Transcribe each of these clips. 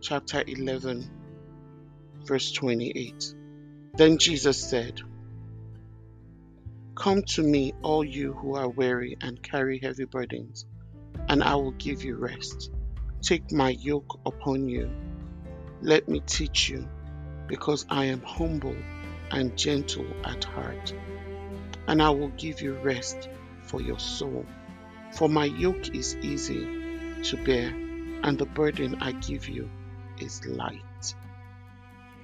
chapter 11, verse 28. Then Jesus said, Come to me, all you who are weary and carry heavy burdens, and I will give you rest. Take my yoke upon you. Let me teach you, because I am humble and gentle at heart, and I will give you rest for your soul. For my yoke is easy to bear, and the burden I give you is light.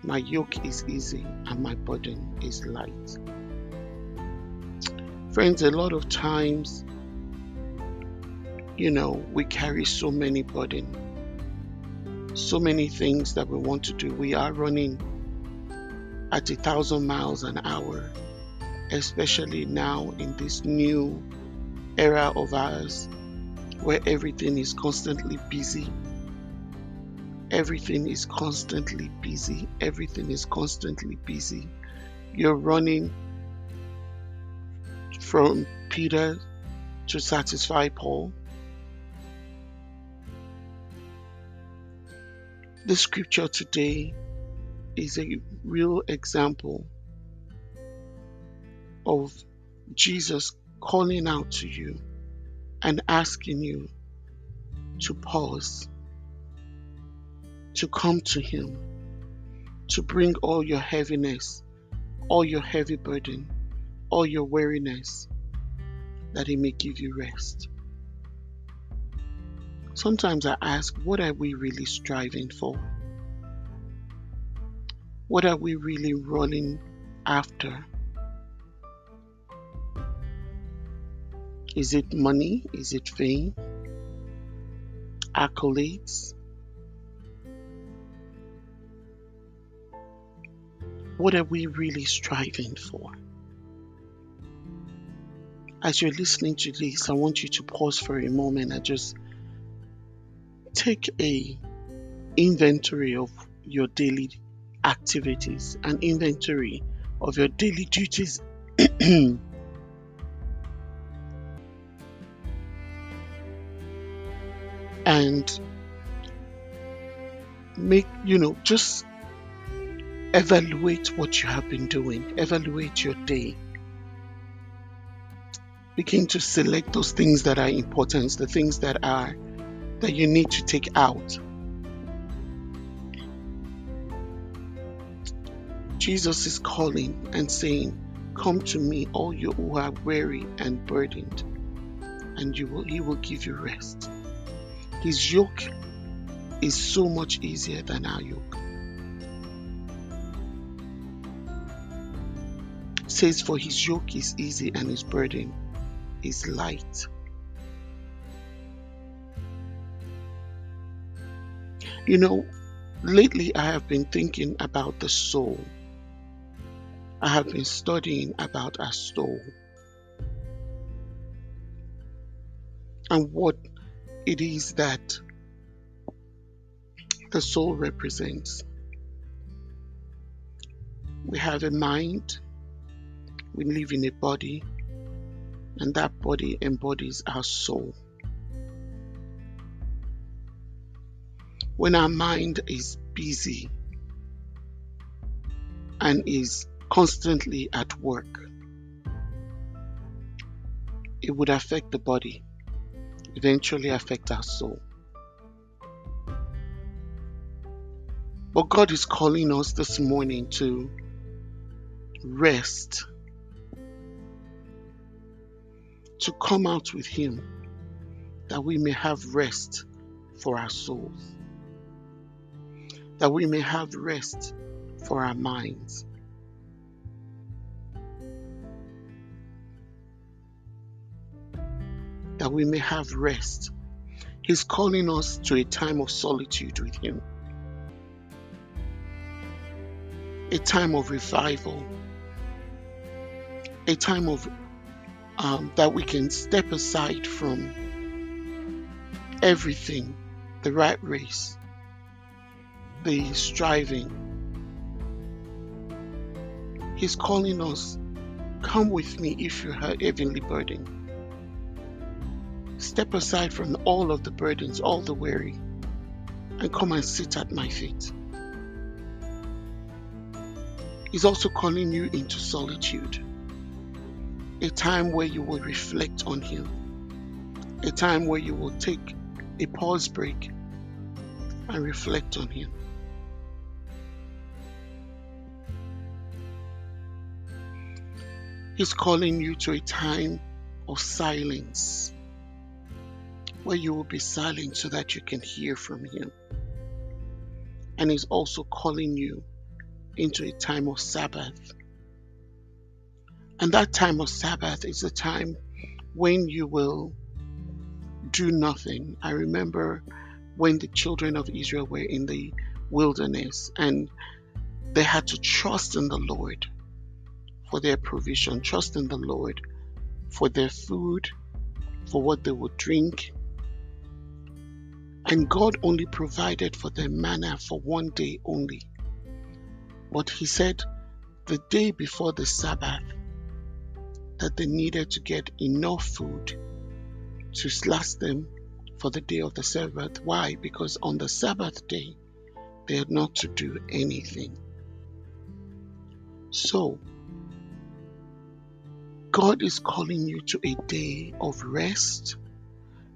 My yoke is easy and my burden is light. Friends, a lot of times, you know, we carry so many burden, so many things that we want to do. We are running at a thousand miles an hour, especially now in this new era of ours where everything is constantly busy everything is constantly busy. Everything is constantly busy. You're running from Peter to satisfy Paul. The scripture today is a real example of Jesus calling out to you and asking you to pause to come to Him, to bring all your heaviness, all your heavy burden, all your weariness, that He may give you rest. Sometimes I ask, what are we really striving for? What are we really running after? Is it money? Is it fame? Accolades? What are we really striving for? As you're listening to this, I want you to pause for a moment and just take a inventory of your daily activities, an inventory of your daily duties. and make you know just Evaluate what you have been doing, evaluate your day. Begin to select those things that are important, the things that are that you need to take out. Jesus is calling and saying, Come to me, all you who are weary and burdened, and you will, he will give you rest. His yoke is so much easier than our yoke. Says, For his yoke is easy and his burden is light. You know, lately I have been thinking about the soul. I have been studying about our soul and what it is that the soul represents. We have a mind, we live in a body, and that body embodies our soul. When our mind is busy and is constantly at work, it would affect the body, eventually affect our soul. But God is calling us this morning to rest to come out with Him, that we may have rest for our souls, that we may have rest for our minds. That we may have rest. He's calling us to a time of solitude with Him, a time of revival, a time of um, that we can step aside from everything the rat race, the striving. He's calling us, Come with me if you are heavenly burden. Step aside from all of the burdens, all the weary, and come and sit at my feet. He's also calling you into solitude, a time where you will reflect on Him, a time where you will take a pause break and reflect on Him. He's calling you to a time of silence where you will be silent so that you can hear from Him. And He's also calling you into a time of Sabbath. And that time of Sabbath is a time when you will do nothing. I remember when the children of Israel were in the wilderness and they had to trust in the Lord for their provision, trust in the Lord for their food, for what they would drink. And God only provided for them manna for one day only. But He said the day before the Sabbath that they needed to get enough food to last them for the day of the Sabbath. Why? Because on the Sabbath day, they had not to do anything. So, God is calling you to a day of rest,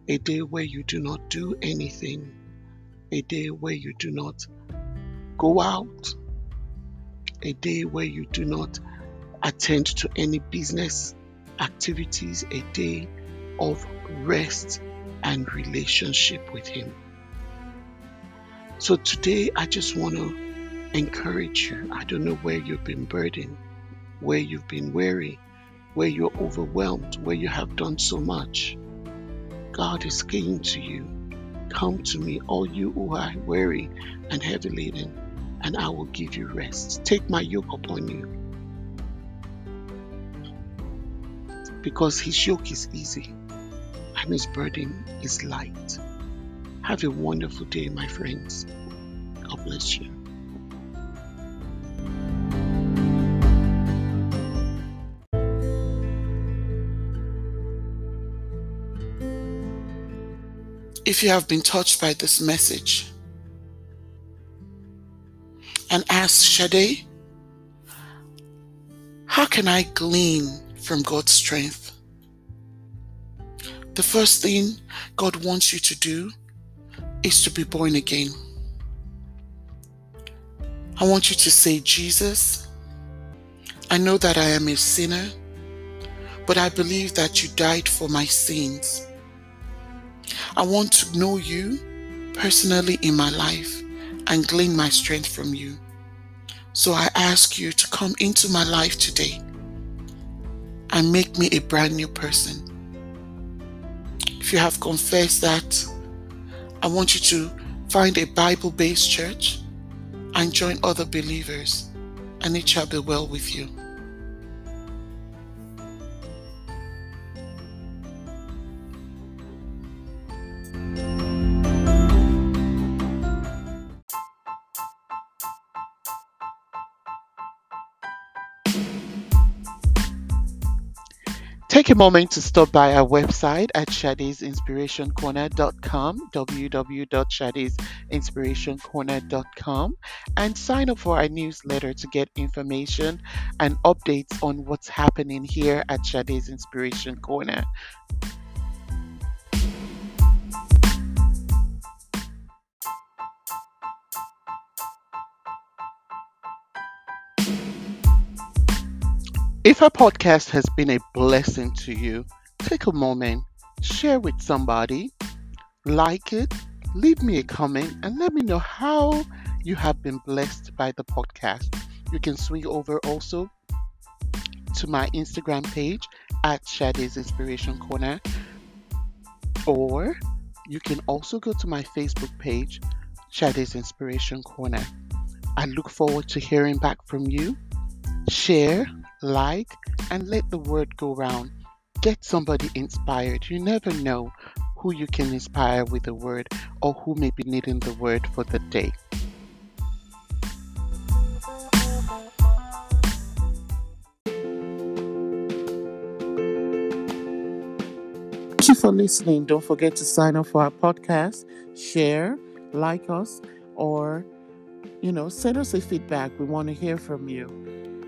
a day where you do not do anything, a day where you do not go out, a day where you do not attend to any business activities, a day of rest and relationship with Him. So today, I just want to encourage you. I don't know where you've been burdened, where you've been weary, where you're overwhelmed, where you have done so much. God is saying to you, Come to me, all you who are weary and heavy laden, and I will give you rest. Take my yoke upon you. Because his yoke is easy and his burden is light. Have a wonderful day, my friends. God bless you. If you have been touched by this message and ask Shade, how can I glean from God's strength? The first thing God wants you to do is to be born again. I want you to say, Jesus, I know that I am a sinner, but I believe that you died for my sins. I want to know you personally in my life and glean my strength from you. So I ask you to come into my life today and make me a brand new person. If you have confessed that, I want you to find a Bible based church and join other believers, and it shall be well with you. Take a moment to stop by our website at shadesinspirationcorner.com, www.shadesinspirationcorner.com, and sign up for our newsletter to get information and updates on what's happening here at Shade's Inspiration Corner. If our podcast has been a blessing to you, take a moment, share with somebody, like it, leave me a comment, and let me know how you have been blessed by the podcast. You can swing over also to my Instagram page at Shade's Inspiration Corner, or you can also go to my Facebook page, Shade's Inspiration Corner. I look forward to hearing back from you. Share, like, and let the word go round. Get somebody inspired. You never know who you can inspire with a word or who may be needing the word for the day. Thank you for listening. Don't forget to sign up for our podcast, share, like us, or, you know, send us a feedback. We want to hear from you.